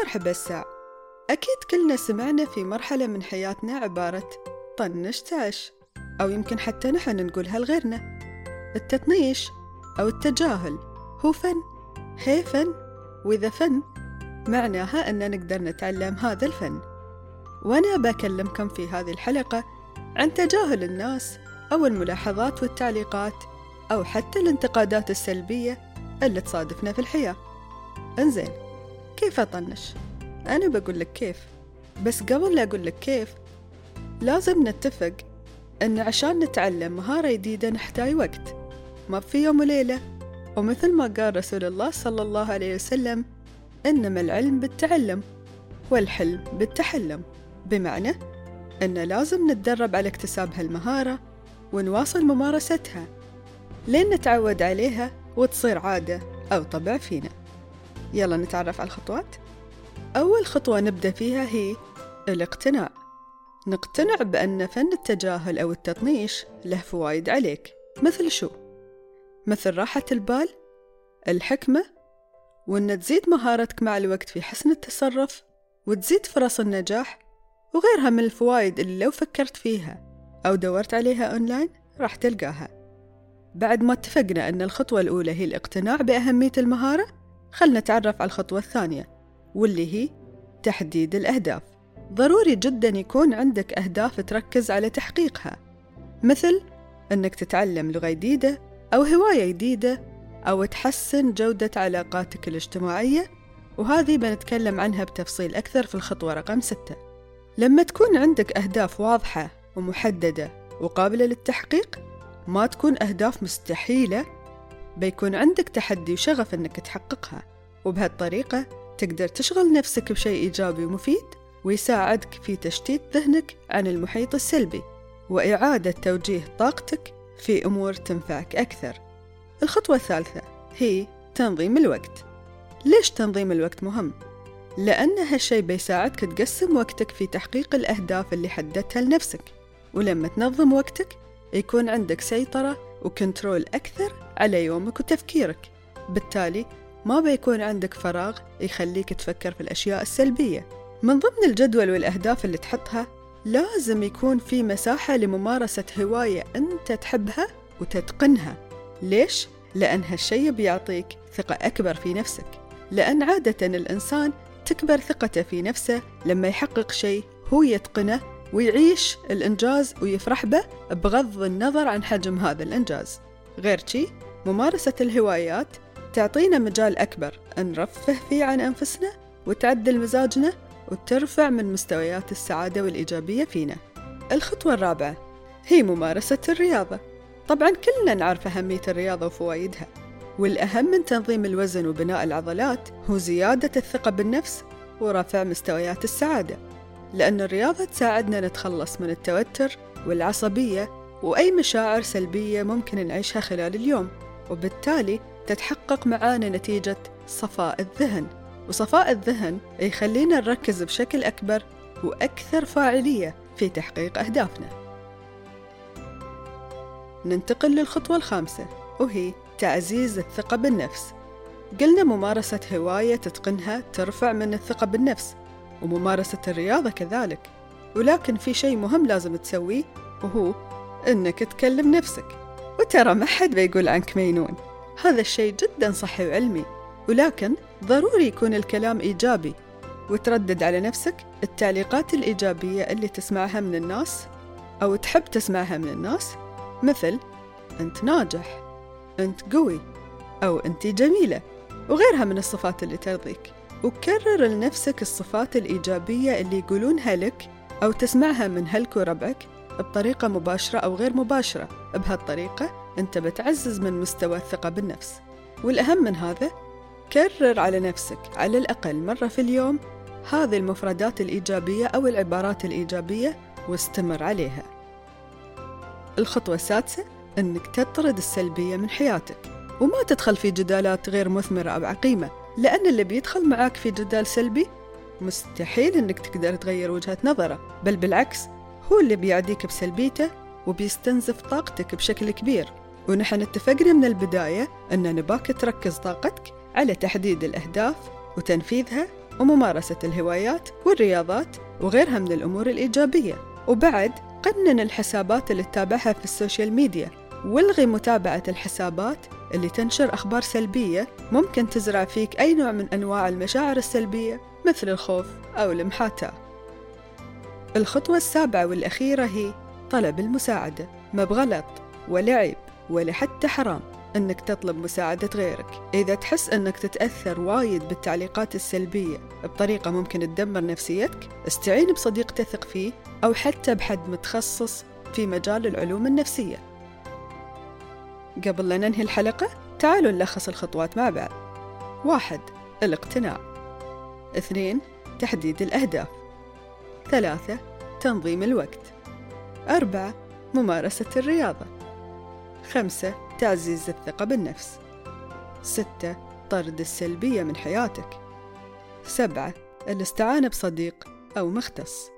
مرحبا الساع أكيد كلنا سمعنا في مرحلة من حياتنا عبارة طنش تعش أو يمكن حتى نحن نقولها لغيرنا. التطنيش أو التجاهل هو فن هي فن وإذا فن معناها أن نقدر نتعلم هذا الفن. وأنا بكلمكم في هذه الحلقة عن تجاهل الناس أو الملاحظات والتعليقات أو حتى الانتقادات السلبية اللي تصادفنا في الحياة. انزين. كيف أطنش؟ أنا بقول لك كيف. بس قبل لا أقول لك كيف لازم نتفق أن عشان نتعلم مهارة جديدة نحتاج وقت. ما في يوم وليلة ومثل ما قال رسول الله صلى الله عليه وسلم إنما العلم بالتعلم والحلم بالتحلم. بمعنى أن لازم نتدرب على اكتساب هالمهارة ونواصل ممارستها لين نتعود عليها وتصير عادة أو طبع فينا. يلا نتعرف على الخطوات. أول خطوة نبدأ فيها هي الاقتناع. نقتنع بأن فن التجاهل أو التطنيش له فوايد عليك. مثل شو؟ مثل راحة البال الحكمة وأن تزيد مهارتك مع الوقت في حسن التصرف وتزيد فرص النجاح وغيرها من الفوائد اللي لو فكرت فيها أو دورت عليها أونلاين راح تلقاها. بعد ما اتفقنا أن الخطوة الأولى هي الاقتناع بأهمية المهارة خلنا نتعرف على الخطوة الثانية واللي هي تحديد الأهداف. ضروري جدا يكون عندك أهداف تركز على تحقيقها مثل أنك تتعلم لغة جديدة أو هواية جديدة أو تحسن جودة علاقاتك الاجتماعية وهذه بنتكلم عنها بتفصيل أكثر في الخطوة رقم ستة. لما تكون عندك أهداف واضحة ومحددة وقابلة للتحقيق ما تكون أهداف مستحيلة بيكون عندك تحدي وشغف أنك تحققها. وبهالطريقة تقدر تشغل نفسك بشيء إيجابي ومفيد ويساعدك في تشتيت ذهنك عن المحيط السلبي وإعادة توجيه طاقتك في أمور تنفعك أكثر. الخطوة الثالثة هي تنظيم الوقت. ليش تنظيم الوقت مهم؟ لأن هالشي بيساعدك تقسم وقتك في تحقيق الأهداف اللي حددتها لنفسك. ولما تنظم وقتك يكون عندك سيطرة وكنترول أكثر على يومك وتفكيرك. بالتالي ما بيكون عندك فراغ يخليك تفكر في الأشياء السلبية. من ضمن الجدول والأهداف اللي تحطها لازم يكون في مساحة لممارسة هواية أنت تحبها وتتقنها. ليش؟ لأن هالشي بيعطيك ثقة أكبر في نفسك. لأن عادة الإنسان تكبر ثقته في نفسه لما يحقق شيء هو يتقنه ويعيش الإنجاز ويفرح به بغض النظر عن حجم هذا الإنجاز. غير شي ممارسة الهوايات تعطينا مجال أكبر نرفه فيه عن أنفسنا وتعدل مزاجنا وترفع من مستويات السعادة والإيجابية فينا. الخطوة الرابعة هي ممارسة الرياضة. طبعا كلنا نعرف أهمية الرياضة وفوائدها والأهم من تنظيم الوزن وبناء العضلات هو زيادة الثقة بالنفس ورفع مستويات السعادة. لأن الرياضة تساعدنا نتخلص من التوتر والعصبية وأي مشاعر سلبية ممكن نعيشها خلال اليوم وبالتالي تتحقق معانا نتيجة صفاء الذهن. وصفاء الذهن يخلينا نركز بشكل أكبر وأكثر فاعلية في تحقيق أهدافنا. ننتقل للخطوة الخامسة وهي تعزيز الثقة بالنفس. قلنا ممارسة هواية تتقنها ترفع من الثقة بالنفس وممارسة الرياضة كذلك. ولكن في شيء مهم لازم تسويه وهو إنك تكلم نفسك. وترى ما حد بيقول عنك مينون. هذا الشيء جدا صحي وعلمي. ولكن ضروري يكون الكلام إيجابي. وتردد على نفسك التعليقات الإيجابية اللي تسمعها من الناس أو تحب تسمعها من الناس. مثل أنت ناجح. أنت قوي. أو أنت جميلة. وغيرها من الصفات اللي ترضيك. وكرر لنفسك الصفات الإيجابية اللي يقولونها لك أو تسمعها من هلك وربعك بطريقة مباشرة أو غير مباشرة. بهالطريقة أنت بتعزز من مستوى الثقة بالنفس. والأهم من هذا كرر على نفسك على الأقل مرة في اليوم هذه المفردات الإيجابية أو العبارات الإيجابية واستمر عليها. الخطوة السادسة أنك تطرد السلبية من حياتك. وما تدخل في جدالات غير مثمرة أو عقيمة. لأن اللي بيدخل معاك في جدال سلبي مستحيل أنك تقدر تغير وجهة نظره بل بالعكس هو اللي بيعديك بسلبيته وبيستنزف طاقتك بشكل كبير. ونحن اتفقنا من البداية أن نباك تركز طاقتك على تحديد الأهداف وتنفيذها وممارسة الهوايات والرياضات وغيرها من الأمور الإيجابية. وبعد قنن الحسابات اللي تتابعها في ال social media. والغي متابعة الحسابات اللي تنشر أخبار سلبية ممكن تزرع فيك أي نوع من أنواع المشاعر السلبية مثل الخوف أو المحاتاة الخطوة السابعة والأخيرة هي طلب المساعدة. ما بغلط ولا عيب ولا حتى حرام أنك تطلب مساعدة غيرك. إذا تحس أنك تتأثر وايد بالتعليقات السلبية بطريقة ممكن تدمر نفسيتك استعين بصديق تثق فيه أو حتى بحد متخصص في مجال العلوم النفسية. قبل لا ننهي الحلقة تعالوا نلخص الخطوات مع بعض. واحد الاقتناع. اثنين تحديد الأهداف. ثلاثة تنظيم الوقت. أربعة ممارسة الرياضة. خمسة تعزيز الثقة بالنفس. ستة طرد السلبية من حياتك. سبعة الاستعانة بصديق أو مختص.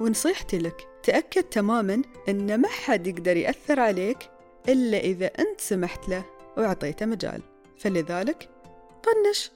ونصيحتي لك تأكد تماما أن ما حد يقدر يأثر عليك إلا إذا أنت سمحت له وأعطيته مجال. فلذلك طنش.